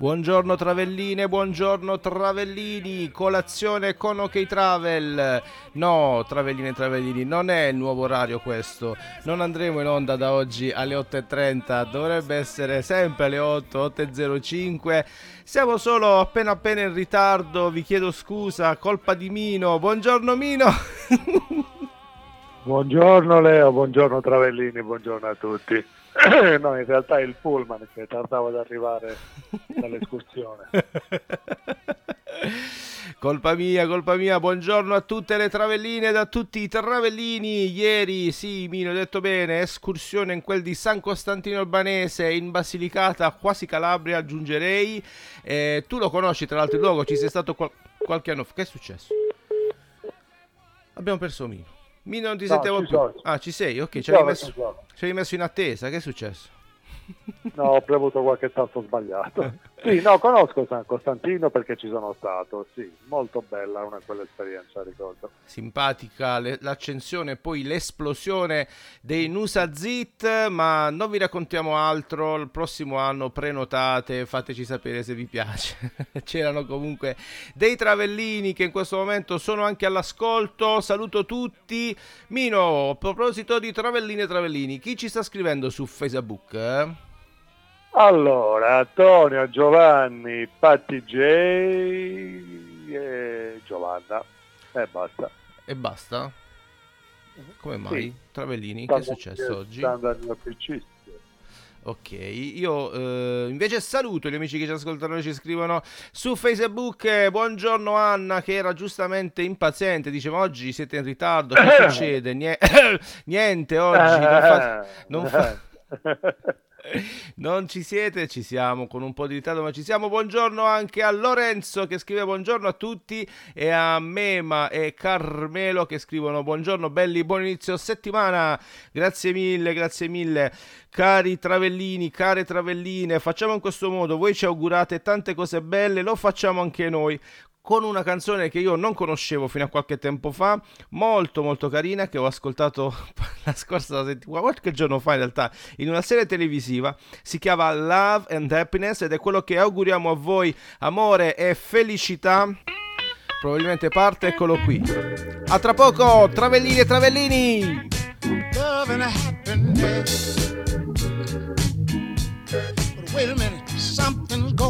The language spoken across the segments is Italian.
Buongiorno travelline, buongiorno travellini, colazione con OK Travel. No, travelline e travellini, non è il nuovo orario questo. Non andremo in onda da oggi alle 8.30, dovrebbe essere sempre alle 8, 8.05. Siamo solo appena appena in ritardo, vi chiedo scusa, colpa di Mino. Buongiorno Mino. Buongiorno Leo, buongiorno Travellini, buongiorno a tutti. No, in realtà è il pullman che tardava ad arrivare dall'escursione. Colpa mia, colpa mia. Buongiorno a tutte le travelline e a tutti i travellini. Ieri, sì, Mino, ho detto bene, escursione in quel di San Costantino Albanese in Basilicata, quasi Calabria, aggiungerei. Eh, tu lo conosci, tra l'altro, il luogo, ci sei stato qual- qualche anno fa. Che è successo? Abbiamo perso Mino. Mino non ti No, sentivo ci più. sono. Ah, ci sei? Ok, ci Ci sono, avevi ci messo, ci avevi messo in attesa. Che è successo? No, ho premuto qualche tasto sbagliato. Sì, no, conosco San Costantino perché ci sono stato, sì, molto bella una quell'esperienza, ricordo. simpatica le- l'accensione e poi l'esplosione dei Nusa Zit, ma non vi raccontiamo altro, il prossimo anno prenotate, fateci sapere se vi piace. C'erano comunque dei travellini che in questo momento sono anche all'ascolto, saluto tutti. Mino, a proposito di travellini e travellini, chi ci sta scrivendo su Facebook? eh? Allora, Antonio, Giovanni, Patti J e Giovanna. E basta. E basta? Come mai? Sì. Travellini, che è successo oggi? Ok, io eh, invece saluto gli amici che ci ascoltano e ci scrivono su Facebook. eh, buongiorno Anna, che era giustamente impaziente. Dice: Ma oggi siete in ritardo. Che succede? Nie- Niente oggi. Non, fa- non fa- non ci siete, ci siamo con un po' di ritardo, ma ci siamo. Buongiorno anche a Lorenzo che scrive buongiorno a tutti e a Mema e Carmelo che scrivono buongiorno belli, buon inizio settimana. Grazie mille, grazie mille. Cari travellini, care travelline, facciamo in questo modo, voi ci augurate tante cose belle, lo facciamo anche noi con una canzone che io non conoscevo fino a qualche tempo fa, molto molto carina, che ho ascoltato la scorsa settimana, qualche giorno fa in realtà, in una serie televisiva, si chiama Love and Happiness ed è quello che auguriamo a voi, amore e felicità. Probabilmente parte, eccolo qui. A tra poco, travellini e travellini! love and happiness. But wait a minute, something's going.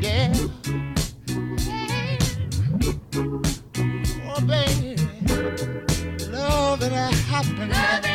Yeah. Oh, baby. Love and happiness.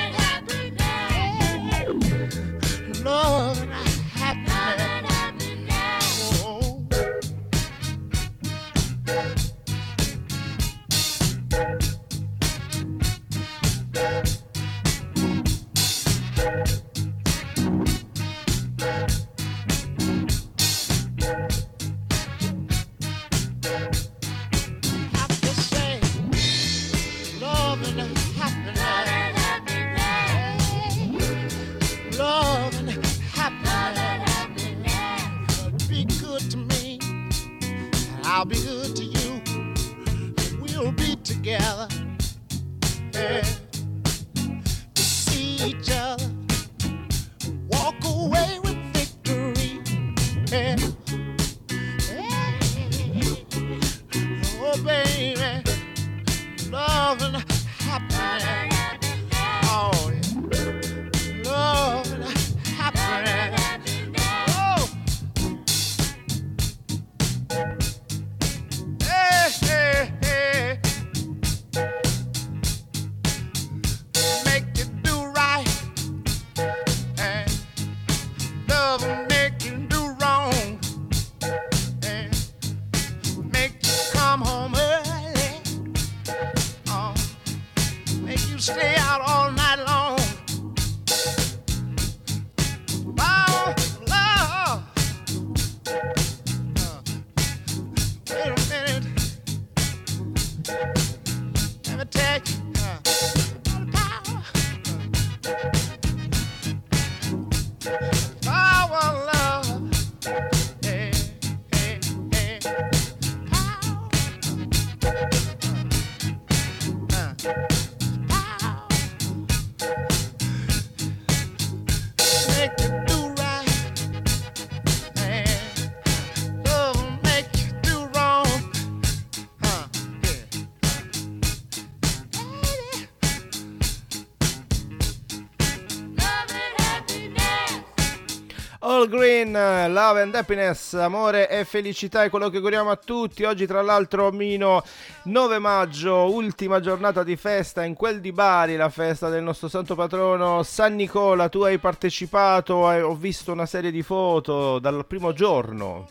Love and Happiness, amore e felicità è quello che auguriamo a tutti. Oggi tra l'altro Mino 9 maggio, ultima giornata di festa in quel di Bari, la festa del nostro santo patrono San Nicola. Tu hai partecipato, hai- ho visto una serie di foto dal primo giorno.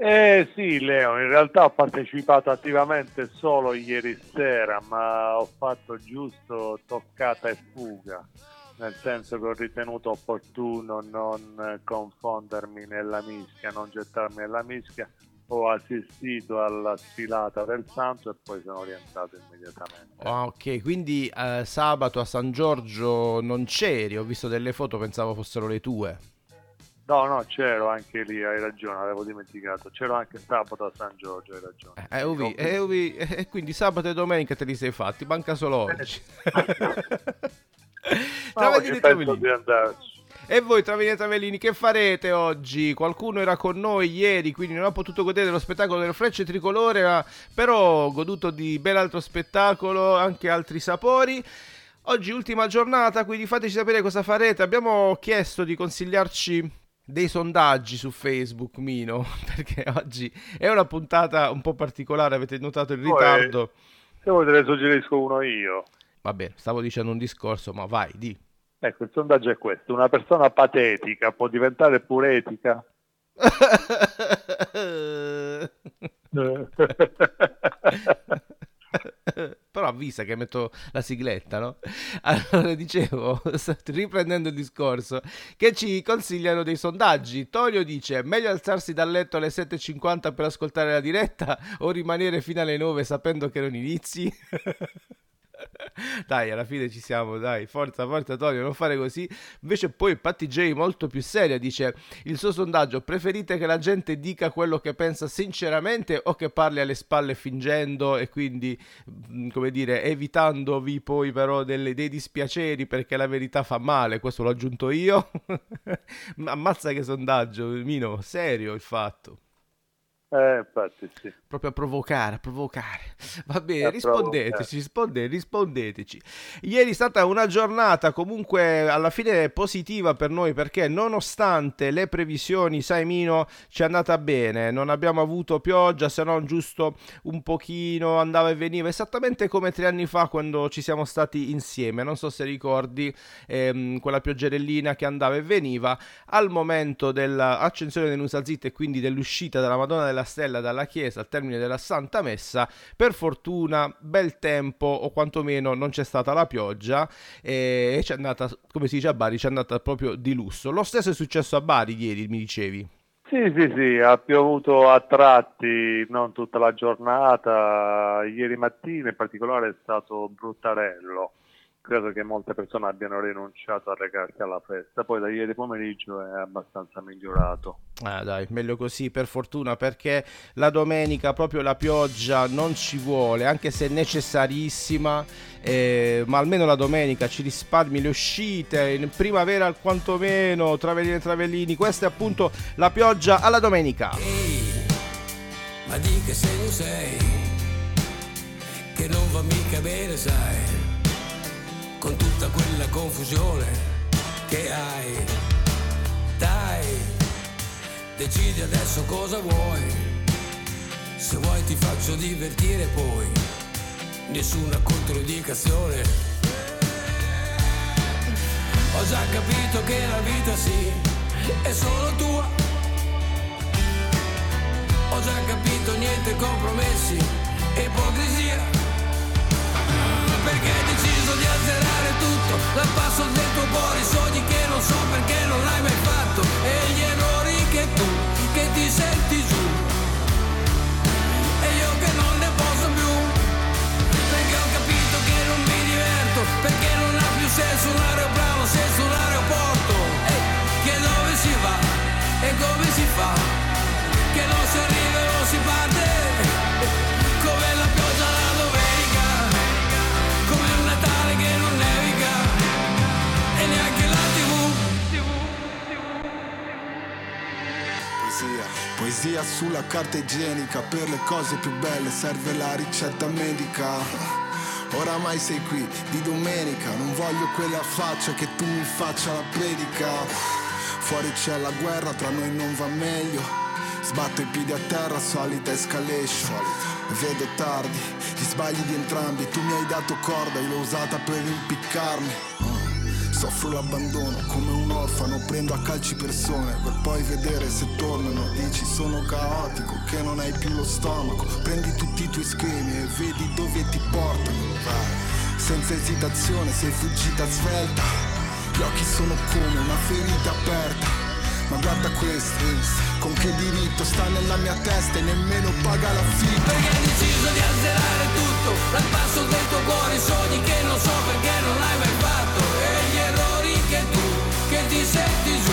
Eh sì, Leo, in realtà ho partecipato attivamente solo ieri sera, ma ho fatto giusto toccata e fuga, nel senso che ho ritenuto opportuno non eh, confondermi nella mischia, non gettarmi nella mischia. Ho assistito alla sfilata del santo e poi sono rientrato immediatamente. Ah, ok, quindi eh, sabato a San Giorgio non c'eri, ho visto delle foto, pensavo fossero le tue. No, no, c'ero anche lì, hai ragione, avevo dimenticato. C'ero anche sabato a San Giorgio, hai ragione. Eh, Uvi, eh, Uvi, e quindi sabato e domenica te li sei fatti, manca solo oggi. Travellini e Travellini. E voi, Travellini e Travellini, che farete oggi? Qualcuno era con noi ieri, quindi non ha potuto godere dello spettacolo delle frecce tricolore, ma però ho goduto di bel altro spettacolo, anche altri sapori. Oggi ultima giornata, quindi fateci sapere cosa farete. Abbiamo chiesto di consigliarci dei sondaggi su Facebook, Mino, perché oggi è una puntata un po' particolare, avete notato il Poi- ritardo. Se vuoi te ne suggerisco uno io. Va bene, stavo dicendo un discorso, ma vai, di. Ecco, il sondaggio è questo. Una persona patetica può diventare pure etica? Però avvisa che metto la sigletta, no? Allora dicevo, riprendendo il discorso, che ci consigliano dei sondaggi. Tonio dice: meglio alzarsi dal letto alle 7.50 per ascoltare la diretta o rimanere fino alle 9 sapendo che non inizi? Dai, alla fine ci siamo, dai, forza, forza Tonio, non fare così. Invece poi Patti J molto più seria dice il suo sondaggio, preferite che la gente dica quello che pensa sinceramente o che parli alle spalle fingendo e quindi, come dire, evitandovi poi però delle- dei dispiaceri perché la verità fa male, questo l'ho aggiunto io. Ma Ammazza che sondaggio, Mino, serio il fatto. Eh, infatti sì. Proprio a provocare, a provocare. Va bene, rispondeteci, risponde- rispondeteci. Ieri è stata una giornata comunque alla fine positiva per noi perché nonostante le previsioni, sai Mino, ci è andata bene. Non abbiamo avuto pioggia, se non giusto un pochino andava e veniva, esattamente come tre anni fa quando ci siamo stati insieme. Non so se ricordi ehm, quella pioggerellina che andava e veniva. Al momento dell'accensione dei Nusazit e quindi dell'uscita della Madonna della Stella dalla chiesa al termine della Santa Messa, per fortuna bel tempo o quantomeno non c'è stata la pioggia e ci è andata, come si dice a Bari, ci è andata proprio di lusso. Lo stesso è successo a Bari ieri, mi dicevi. Sì, sì, sì, ha piovuto a tratti, non tutta la giornata. Ieri mattina in particolare è stato bruttarello. Credo che molte persone abbiano rinunciato a recarsi alla festa. Poi da ieri pomeriggio è abbastanza migliorato. Ah, dai, meglio così per fortuna perché la domenica proprio la pioggia non ci vuole, anche se è necessarissima, eh, ma almeno la domenica ci risparmi le uscite, in primavera quantomeno, Travellini e Travellini, questa è appunto la pioggia alla domenica. Ehi, ma di che segno sei? Che non va mica bene, sai, con tutta quella confusione che hai. Dai, decidi adesso cosa vuoi. Se vuoi ti faccio divertire poi, nessuna controindicazione. Ho già capito che la vita sì, è solo tua. Ho già capito niente compromessi ipocrisia. Dal passo del tuo cuore I sogni che non so perché non hai mai fatto E gli errori che tu Che ti senti giù. E io che non ne posso più Perché ho capito che non mi diverto Perché non ha più senso un aeroplano senza un aeroporto. Ehi, Che dove si va? E come si fa? Che non si arriva e non si parte Poesia sulla carta igienica, per le cose più belle serve la ricetta medica. Oramai sei qui di domenica, non voglio quella faccia che tu mi faccia la predica. Fuori c'è la guerra, tra noi non va meglio. Sbatto i piedi a terra, solita escalation. Vedo tardi, gli sbagli di entrambi. Tu mi hai dato corda, io l'ho usata per impiccarmi. Soffro l'abbandono come un orfano, prendo a calci persone per poi vedere se tornano. Dici sono caotico, che non hai più lo stomaco. Prendi tutti i tuoi schemi e vedi dove ti portano. Vai, senza esitazione, sei fuggita svelta. Gli occhi sono come una ferita aperta. Ma guarda questo, con che diritto sta nella mia testa e nemmeno paga l'affitto. perché hai deciso di azzerare tutto dal passo del tuo cuore i sogni che non so perché non hai mai che ti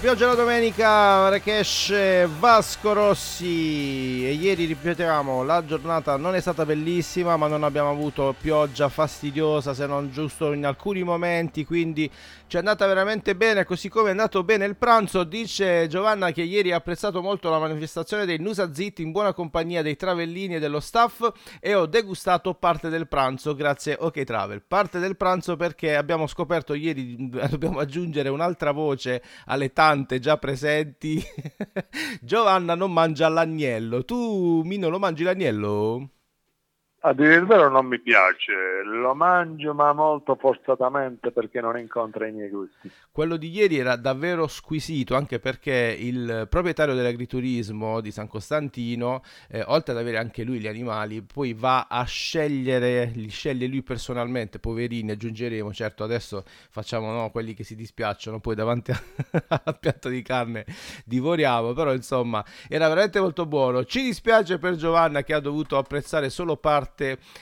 pioggia la domenica, Marrakesh, Vasco Rossi. E ieri ripetevamo la giornata non è stata bellissima ma non abbiamo avuto pioggia fastidiosa se non giusto in alcuni momenti. Quindi ci è andata veramente bene così come è andato bene il pranzo. Dice Giovanna che ieri ha apprezzato molto la manifestazione dei Nusa Zit in buona compagnia dei Travellini e dello staff e ho degustato parte del pranzo. Grazie OK Travel. Parte del pranzo perché abbiamo scoperto ieri dobbiamo aggiungere un'altra voce alle tante già presenti. Giovanna non mangia l'agnello. Tu, Mino, lo mangi l'agnello? A dire il vero non mi piace, lo mangio ma molto forzatamente perché non incontra i miei gusti. Quello di ieri era davvero squisito, anche perché il proprietario dell'agriturismo di San Costantino, eh, oltre ad avere anche lui gli animali, poi va a scegliere, li sceglie lui personalmente, poverini, aggiungeremo, certo adesso facciamo no, quelli che si dispiacciono, poi davanti al piatto di carne divoriamo, però insomma era veramente molto buono. Ci dispiace per Giovanna che ha dovuto apprezzare solo parte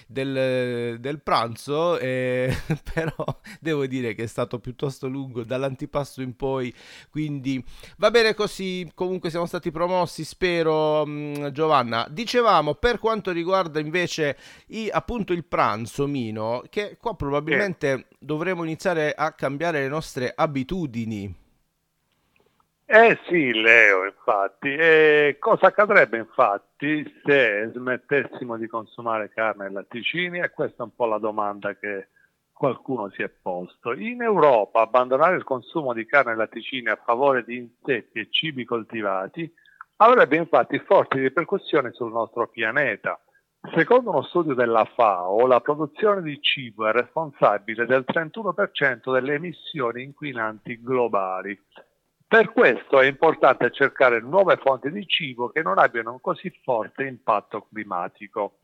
del, del pranzo, eh, però devo dire che è stato piuttosto lungo dall'antipasto in poi, quindi va bene così, comunque siamo stati promossi, spero mh, Giovanna. Dicevamo per quanto riguarda invece i- appunto il pranzo, Mino, che qua probabilmente dovremo iniziare a cambiare le nostre abitudini. Eh sì, Leo, infatti. E cosa accadrebbe infatti se smettessimo di consumare carne e latticini? E questa è un po' la domanda che qualcuno si è posto. In Europa abbandonare il consumo di carne e latticini a favore di insetti e cibi coltivati avrebbe infatti forti ripercussioni sul nostro pianeta. Secondo uno studio della FAO, la produzione di cibo è responsabile del 31% delle emissioni inquinanti globali. Per questo è importante cercare nuove fonti di cibo che non abbiano un così forte impatto climatico.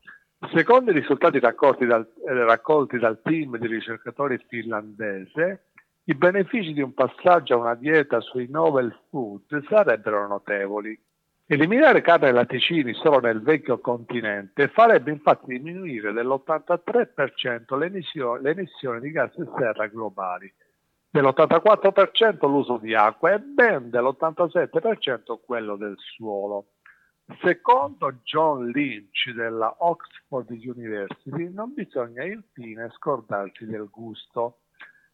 Secondo i risultati raccolti dal, eh, raccolti dal team di ricercatori finlandese, i benefici di un passaggio a una dieta sui novel food sarebbero notevoli. Eliminare carne e latticini solo nel vecchio continente farebbe infatti diminuire dell'83% le emissioni, le emissioni di gas serra globali, dell'84% l'uso di acqua e ben dell'87% quello del suolo. Secondo John Lynch della Oxford University non bisogna infine scordarsi del gusto.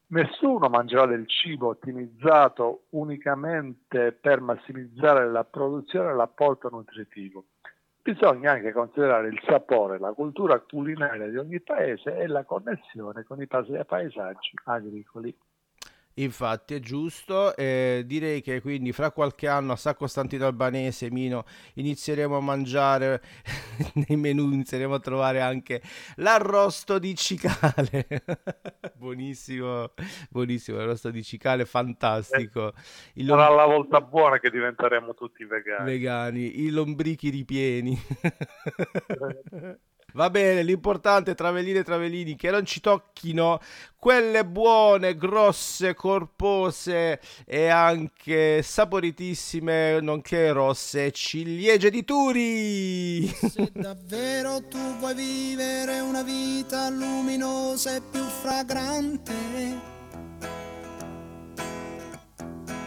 Nessuno mangerà del cibo ottimizzato unicamente per massimizzare la produzione e l'apporto nutritivo. Bisogna anche considerare il sapore, la cultura culinaria di ogni paese e la connessione con i paesaggi agricoli. Infatti è giusto, eh, direi che quindi fra qualche anno a San Costantino Albanese, Mino, inizieremo a mangiare nei menù, inizieremo a trovare anche l'arrosto di cicale. buonissimo, buonissimo, l'arrosto di cicale, fantastico. Il Sarà la volta buona che diventeremo tutti vegani. Vegani, i lombrichi ripieni. Va bene, l'importante, travelline e travellini, che non ci tocchino quelle buone, grosse, corpose e anche saporitissime, nonché rosse ciliegie di Turi. Se davvero tu vuoi vivere una vita luminosa e più fragrante,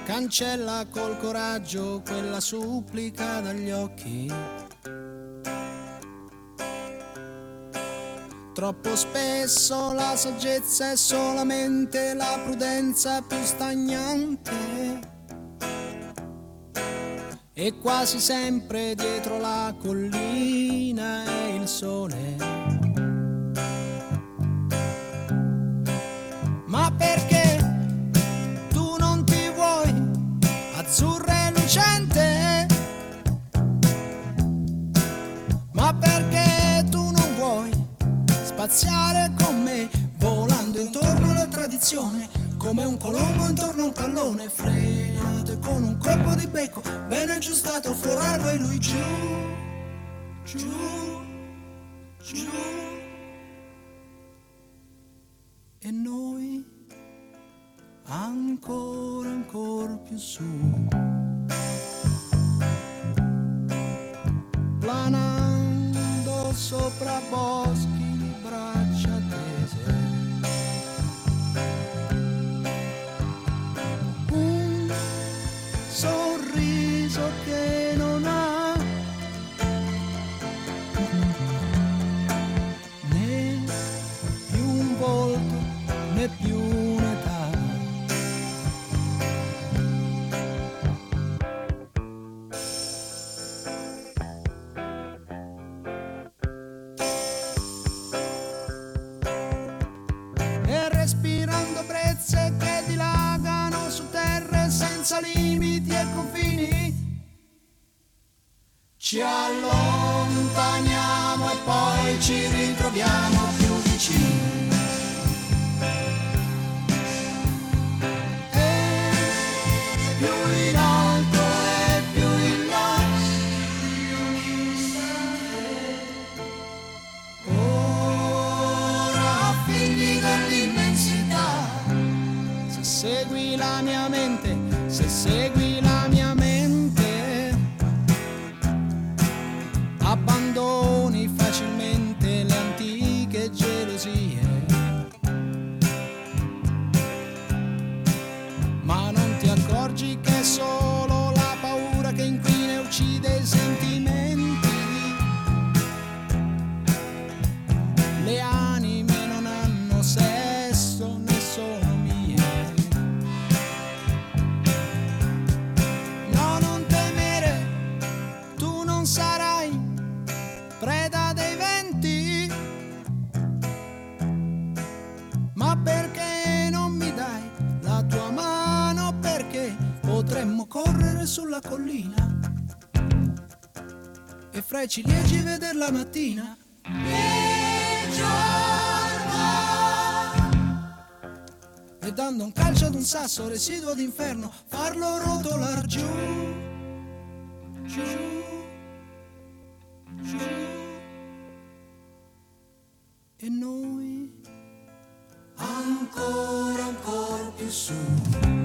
cancella col coraggio quella supplica dagli occhi Troppo spesso la saggezza è solamente la prudenza più stagnante. E quasi sempre dietro la collina è il sole. Spaziare con me, volando intorno alla tradizione, come un colombo intorno a un pallone, frenato con un colpo di becco, ben aggiustato, forarlo e lui giù, giù, giù. E noi ancora, ancora più su. Sopra boschi segui la mia mente, se segui la mattina. E dando un calcio ad un sasso residuo d'inferno, farlo rotolar giù, giù, giù. E noi ancora, ancora più su.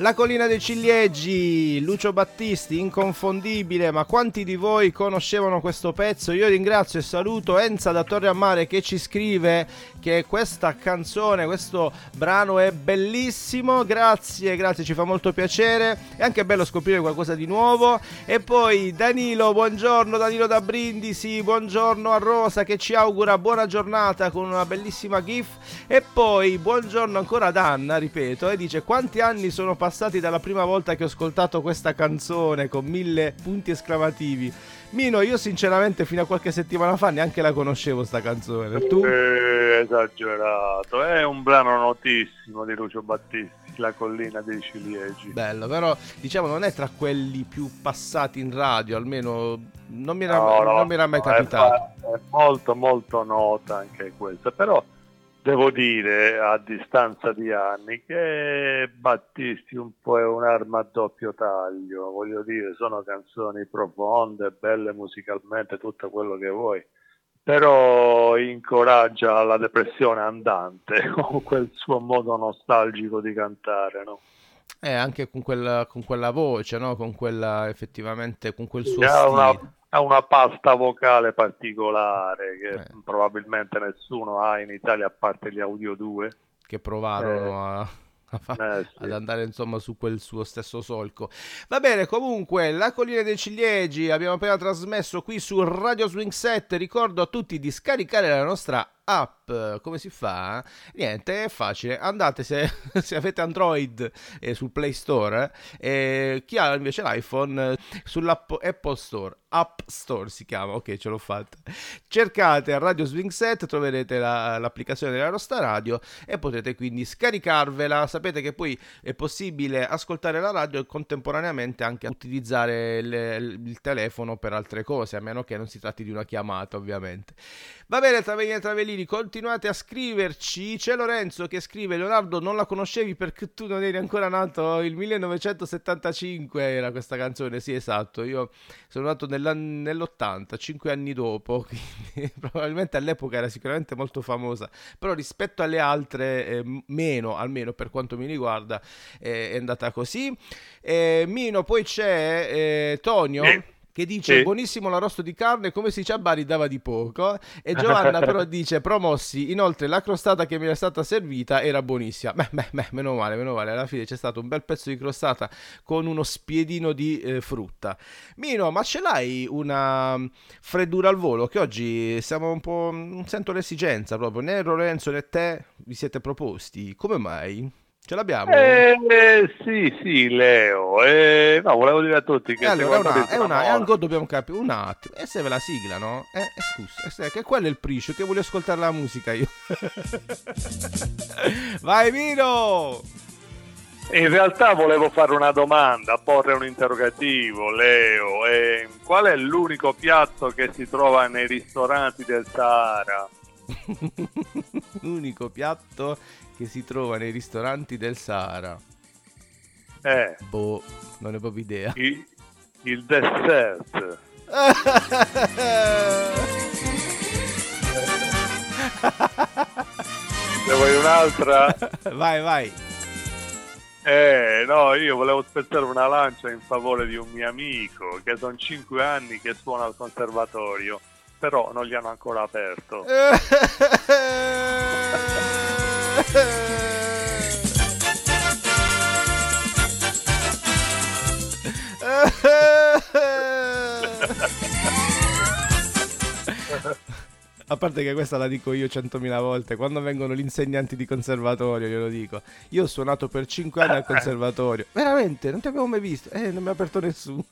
La collina dei ciliegi, Lucio Battisti, inconfondibile, ma quanti di voi conoscevano questo pezzo? Io ringrazio e saluto Enza da Torre a Mare che ci scrive che questa canzone, questo brano è bellissimo, grazie, grazie, ci fa molto piacere, è anche bello scoprire qualcosa di nuovo. E poi Danilo, buongiorno, Danilo da Brindisi, buongiorno a Rosa che ci augura buona giornata con una bellissima gif. E poi buongiorno ancora ad Anna, ripeto, e dice quanti anni sono passati dalla prima volta che ho ascoltato questa canzone con mille punti esclamativi. Mino, io sinceramente fino a qualche settimana fa neanche la conoscevo sta canzone. Tu? Eh, esagerato, è un brano notissimo di Lucio Battisti, La collina dei ciliegi. Bello, però diciamo non è tra quelli più passati in radio, almeno non mi era, No, no, non mi era mai è capitato. fa- È, molto molto nota anche questa, però devo dire a distanza di anni che Battisti un po' è un'arma a doppio taglio, voglio dire, sono canzoni profonde, belle musicalmente, tutto quello che vuoi, però incoraggia la depressione andante con quel suo modo nostalgico di cantare, no? Eh, anche con quella, con quella voce, no? Con quella effettivamente, con quel suo stile. una, ha una pasta vocale particolare che Eh. probabilmente nessuno ha in Italia a parte gli Audio 2. che provarono a, a Eh, sì. ad andare insomma su quel suo stesso solco. Va bene, comunque, la collina dei ciliegi abbiamo appena trasmesso qui su Radio Swing 7. Ricordo a tutti di scaricare la nostra app. Come si fa? Niente, è facile. Andate se, se avete Android eh, sul Play Store e chi ha invece l'iPhone eh, sull'app Apple Store. App Store si chiama, ok, ce l'ho fatta. Cercate Radio Swing Set, troverete la- l'applicazione della nostra radio e potrete quindi scaricarvela. Sapete che poi è possibile ascoltare la radio e contemporaneamente anche utilizzare il, il telefono per altre cose, a meno che non si tratti di una chiamata, ovviamente. Va bene, Travellini e Travellini, continuate a scriverci. C'è Lorenzo che scrive: Leonardo, non la conoscevi perché tu non eri ancora nato. Il 1975 era questa canzone. Sì, esatto. Io sono nato nella- nell'80, 5 anni dopo. Quindi probabilmente all'epoca era sicuramente molto famosa. Però rispetto alle altre, eh, meno, almeno per quanto mi riguarda, eh, è andata così. Eh, Mino, poi c'è eh, Tonio. Che dice Sì. buonissimo l'arrosto di carne, come si dice a Bari dava di poco. E Giovanna però dice promossi. Inoltre la crostata che mi era stata servita era buonissima. Beh, beh, beh, meno male, meno male. Alla fine c'è stato un bel pezzo di crostata con uno spiedino di eh, frutta. Mino, ma ce l'hai una mm, freddura al volo? Che oggi siamo un po'. Non sento l'esigenza proprio. Né Lorenzo né te vi siete proposti. Come mai? Ce l'abbiamo? Eh, eh, sì, sì, Leo. Eh, no, volevo dire a tutti che E allora, una, è una, è go- dobbiamo capire un attimo. E serve la sigla, no? Eh, eh, scusa, eh, se- che quello è il priscio, che voglio ascoltare la musica io. Vai, Mino! In realtà volevo fare una domanda, porre un interrogativo, Leo. Eh, qual è l'unico piatto che si trova nei ristoranti del Sahara? L'unico piatto che si trova nei ristoranti del Sahara. Eh, Boh, non ne ho proprio idea. il, il dessert. Ne vuoi un'altra? vai, vai. Eh, no, io volevo spezzare una lancia in favore di un mio amico che sono cinque anni che suona al conservatorio, però non li hanno ancora aperto. A parte che questa la dico io centomila volte, quando vengono gli insegnanti di conservatorio glielo dico. Io ho suonato per 5 anni al conservatorio. Veramente, non ti abbiamo mai visto. Eh, non mi ha aperto nessuno.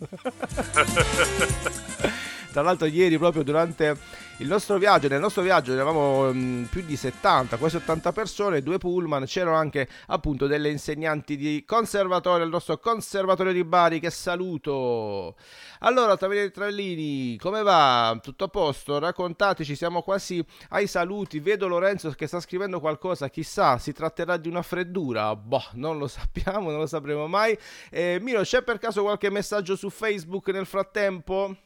Tra l'altro ieri proprio durante il nostro viaggio, nel nostro viaggio eravamo mh, più di 70, quasi 80 persone, due pullman, c'erano anche appunto delle insegnanti di conservatorio, il nostro conservatorio di Bari che saluto. Allora, Tavini Trellini, come va? Tutto a posto? Raccontateci, siamo quasi ai saluti. Vedo Lorenzo che sta scrivendo qualcosa, chissà, si tratterà di una freddura? Boh, non lo sappiamo, non lo sapremo mai. Eh, Miro, c'è per caso qualche messaggio su Facebook nel frattempo?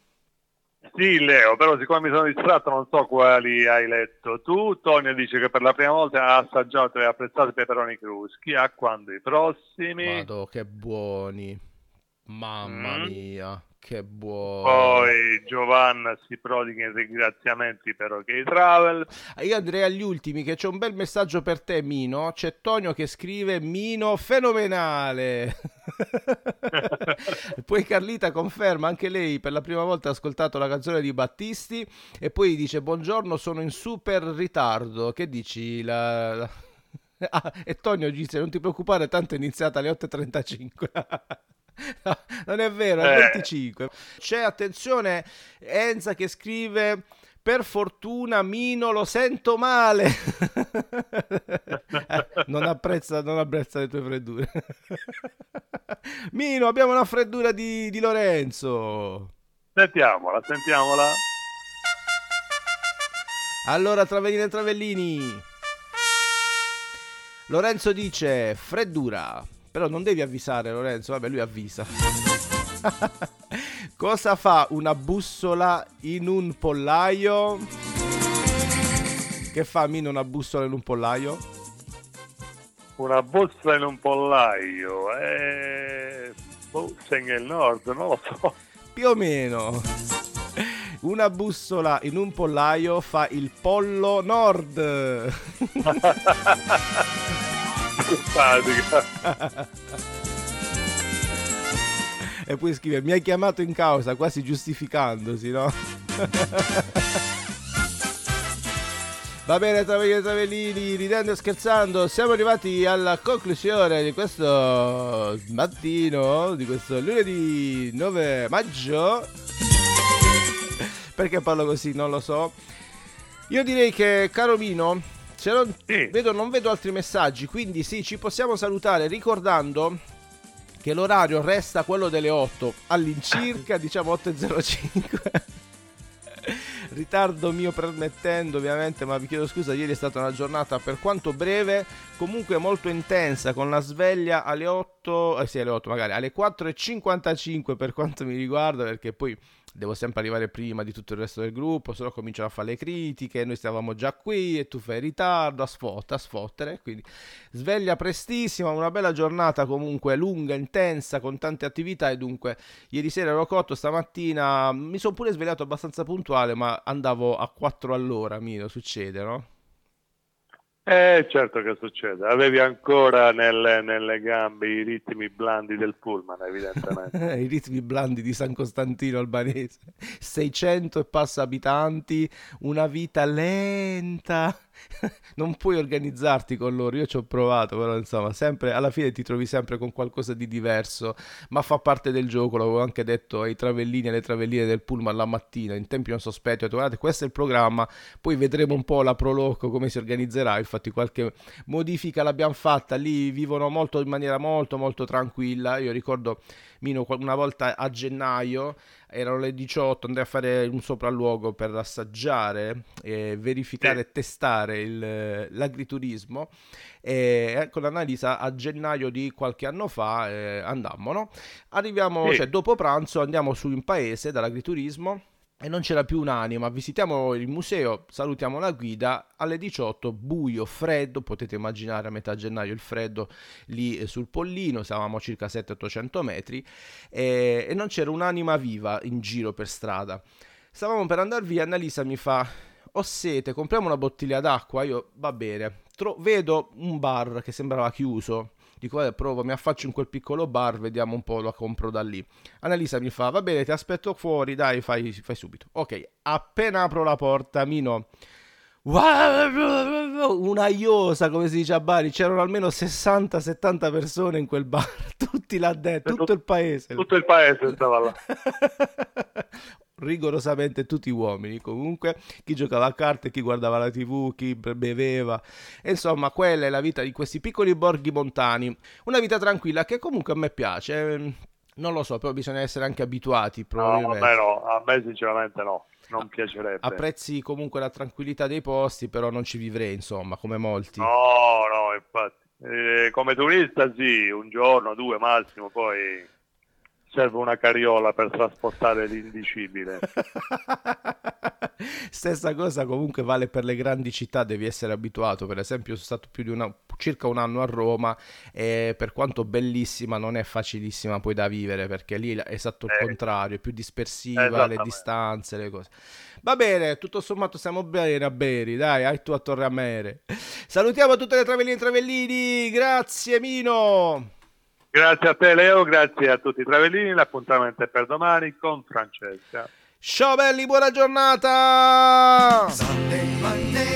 Sì, Leo, però siccome mi sono distratto non so quali hai letto. Tu, Tonio, dice che per la prima volta ha assaggiato e apprezzato i peperoni cruschi. A quando i prossimi? Vado, che buoni. Mamma Mm. mia, che buoni. Poi Giovanna si prodiga in ringraziamenti per OK Travel. Io andrei agli ultimi che c'è un bel messaggio per te Mino, c'è Tonio che scrive Mino fenomenale. poi Carlita conferma anche lei per la prima volta ha ascoltato la canzone di Battisti e poi dice buongiorno sono in super ritardo, che dici la... la- Ah, e Tonio dice non ti preoccupare tanto è iniziata alle 8.35 No, non è vero, è Eh. 25. C'è, attenzione, Enza che scrive... Per fortuna Mino lo sento male. Non, apprezza, non apprezza le tue freddure. Mino, abbiamo una freddura di, di Lorenzo. Sentiamola, sentiamola. Allora, Travellini e Travellini. Lorenzo dice freddura. Però non devi avvisare Lorenzo, vabbè lui avvisa. Cosa fa una bussola in un pollaio? Che fa Mino una bussola in un pollaio? Una bussola in un pollaio. Eh... boh, segna il nord, non lo so. Più o meno. Una bussola in un pollaio fa il pollo nord. Simpatica. e poi scrive: Mi hai chiamato in causa, quasi giustificandosi, no? Va bene, Travellini e Travellini, ridendo e scherzando, siamo arrivati alla conclusione di questo mattino, di questo lunedì 9 maggio. Perché parlo così? Non lo so. Io direi che, caro Mino, non, vedo, non vedo altri messaggi, quindi sì, ci possiamo salutare ricordando che l'orario resta quello delle 8 all'incirca, diciamo 8.05. Ritardo mio permettendo ovviamente, ma vi chiedo scusa, ieri è stata una giornata per quanto breve, comunque molto intensa, con la sveglia alle 8, eh sì alle 8 magari, alle 4.55 per quanto mi riguarda, perché poi devo sempre arrivare prima di tutto il resto del gruppo, se no cominciano a fare le critiche, noi stavamo già qui e tu fai ritardo, a sfotta, a sfottere, quindi sveglia prestissima, una bella giornata comunque lunga, intensa, con tante attività e dunque ieri sera ero cotto, stamattina mi sono pure svegliato abbastanza puntuale, ma andavo a 4 all'ora, Mino, succede, no? Eh, certo che succede. Avevi ancora nelle, nelle gambe i ritmi blandi del pullman, evidentemente. I ritmi blandi di San Costantino albanese, 600 e passa abitanti, una vita lenta. Non puoi organizzarti con loro, io ci ho provato, però insomma, sempre alla fine ti trovi sempre con qualcosa di diverso, ma fa parte del gioco, l'avevo anche detto ai travellini e alle travelline del pullman la mattina, in tempi non sospetti, ho detto guardate, questo è il programma, poi vedremo un po' la Proloco come si organizzerà, infatti qualche modifica l'abbiamo fatta, lì vivono molto in maniera molto molto tranquilla, io ricordo Mino una volta a gennaio erano le 18, andai a fare un sopralluogo per assaggiare, e verificare e testare il- l'agriturismo. E eh, con Annalisa a gennaio di qualche anno fa eh, andammo, no? Arriviamo, cioè dopo pranzo andiamo su in paese dall'agriturismo e non c'era più un'anima, visitiamo il museo, salutiamo la guida, alle 18 buio, freddo, potete immaginare a metà gennaio il freddo lì eh, sul Pollino, stavamo a circa 700-800 metri e, e non c'era un'anima viva in giro per strada. Stavamo per andare via, Annalisa mi fa, ho sete, compriamo una bottiglia d'acqua, io va bene, Tro- vedo un bar che sembrava chiuso, dico vabbè provo, mi affaccio in quel piccolo bar, vediamo un po', lo compro da lì. Annalisa mi fa, va bene, ti aspetto fuori, dai, fai, fai subito. Ok, appena apro la porta, Mino, una iosa, come si dice a Bari. C'erano almeno 60-70 persone in quel bar, tutti là dentro, tutto il paese. Tutto il paese stava là. rigorosamente tutti uomini. Comunque chi giocava a carte chi guardava la tv chi beveva. Insomma quella è la vita di questi piccoli borghi montani. Una vita tranquilla che comunque a me piace. Non lo so però bisogna essere anche abituati probabilmente no, a me no a me sinceramente no non piacerebbe. apprezzi comunque la tranquillità dei posti però non ci vivrei insomma come molti. No no infatti. Eh, come turista sì un giorno due massimo poi serve una carriola per trasportare l'indicibile. Stessa cosa comunque vale per le grandi città, devi essere abituato. Per esempio, sono stato più di una, circa un anno a Roma e per quanto bellissima non è facilissima poi da vivere perché lì è esatto il eh, contrario, è più dispersiva, le distanze, le cose. Va bene, tutto sommato siamo bene a Beri, dai, hai tu a Torre Amere. Salutiamo tutte le travelline e travellini, grazie Mino. Grazie a te Leo, grazie a tutti i travellini, l'appuntamento è per domani con Francesca. Ciao belli, buona giornata! Sunday, Monday,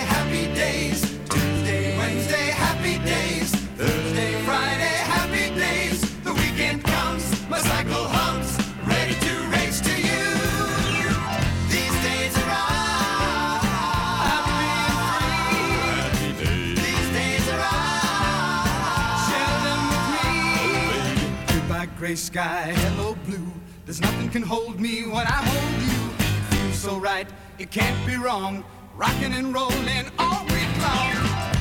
gray sky, hello, blue. There's nothing can hold me when I hold you. It feels so right, it can't be wrong. Rocking and rolling all week long.